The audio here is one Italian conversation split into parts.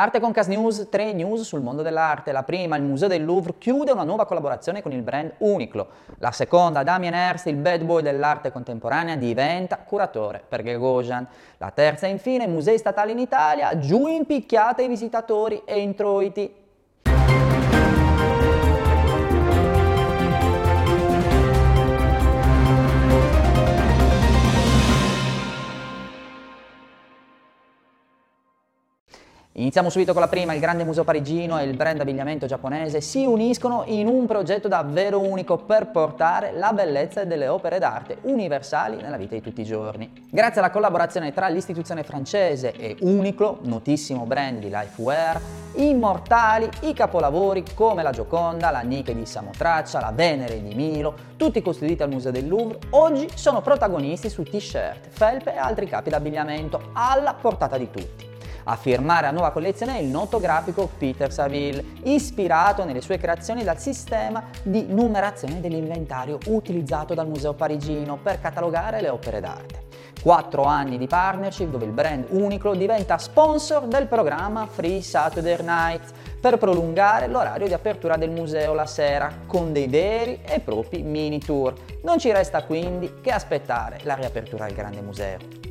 Arte con Cas News, tre news sul mondo dell'arte. La prima, il Museo del Louvre chiude una nuova collaborazione con il brand Uniqlo. La seconda, Damien Hirst, il bad boy dell'arte contemporanea, diventa curatore per Gagosian. La terza, infine, musei statali in Italia, giù in picchiata i visitatori e introiti. Iniziamo subito con la prima, il grande museo parigino e il brand abbigliamento giapponese si uniscono in un progetto davvero unico per portare la bellezza delle opere d'arte universali nella vita di tutti i giorni. Grazie alla collaborazione tra l'istituzione francese e Uniqlo, notissimo brand di lifewear, immortali i capolavori come la Gioconda, la Nike di Samotraccia, la Venere di Milo, tutti custoditi al Museo del Louvre, oggi sono protagonisti su t-shirt, felpe e altri capi d'abbigliamento alla portata di tutti. A firmare la nuova collezione è il noto grafico Peter Saville, ispirato nelle sue creazioni dal sistema di numerazione dell'inventario utilizzato dal Museo Parigino per catalogare le opere d'arte. Quattro anni di partnership dove il brand Uniqlo diventa sponsor del programma Free Saturday Nights per prolungare l'orario di apertura del museo la sera con dei veri e propri mini tour. Non ci resta quindi che aspettare la riapertura del grande museo.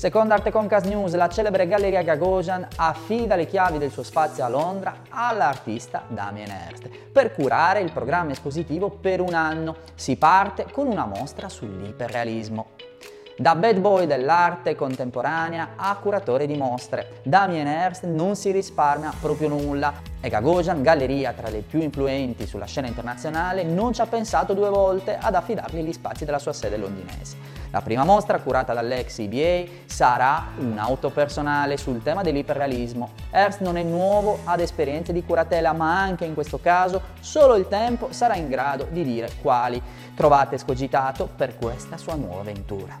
Secondo Arte Concast News, la celebre Galleria Gagosian affida le chiavi del suo spazio a Londra all'artista Damien Hirst per curare il programma espositivo per un anno. Si parte con una mostra sull'iperrealismo. Da bad boy dell'arte contemporanea a curatore di mostre, Damien Hirst non si risparmia proprio nulla e Gagosian, galleria tra le più influenti sulla scena internazionale, non ci ha pensato due volte ad affidargli gli spazi della sua sede londinese. La prima mostra, curata dall'ex EBA, sarà un'auto personale sul tema dell'iperrealismo. Hearst non è nuovo ad esperienze di curatela, ma anche in questo caso solo il tempo sarà in grado di dire quali. Trovate scogitato per questa sua nuova avventura.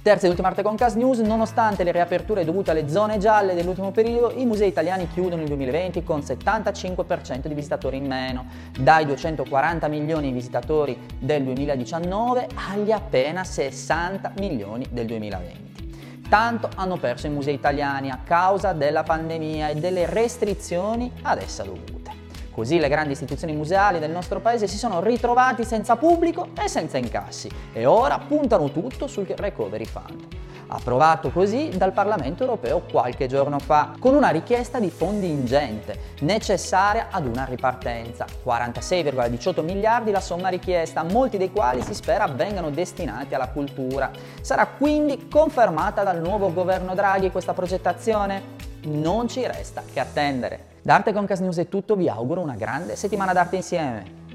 Terza e ultima arte con Cas News, nonostante le riaperture dovute alle zone gialle dell'ultimo periodo, i musei italiani chiudono il 2020 con 75% di visitatori in meno, dai 240 milioni di visitatori del 2019 agli appena 60 milioni del 2020. Tanto hanno perso i musei italiani a causa della pandemia e delle restrizioni ad essa dovute. Così le grandi istituzioni museali del nostro paese si sono ritrovati senza pubblico e senza incassi e ora puntano tutto sul Recovery Fund approvato così dal Parlamento europeo qualche giorno fa, con una richiesta di fondi ingente, necessaria ad una ripartenza. 46,18 miliardi la somma richiesta, molti dei quali si spera vengano destinati alla cultura. Sarà quindi confermata dal nuovo governo Draghi questa progettazione? Non ci resta che attendere. Da Arte Concast News è tutto, vi auguro una grande settimana d'arte insieme.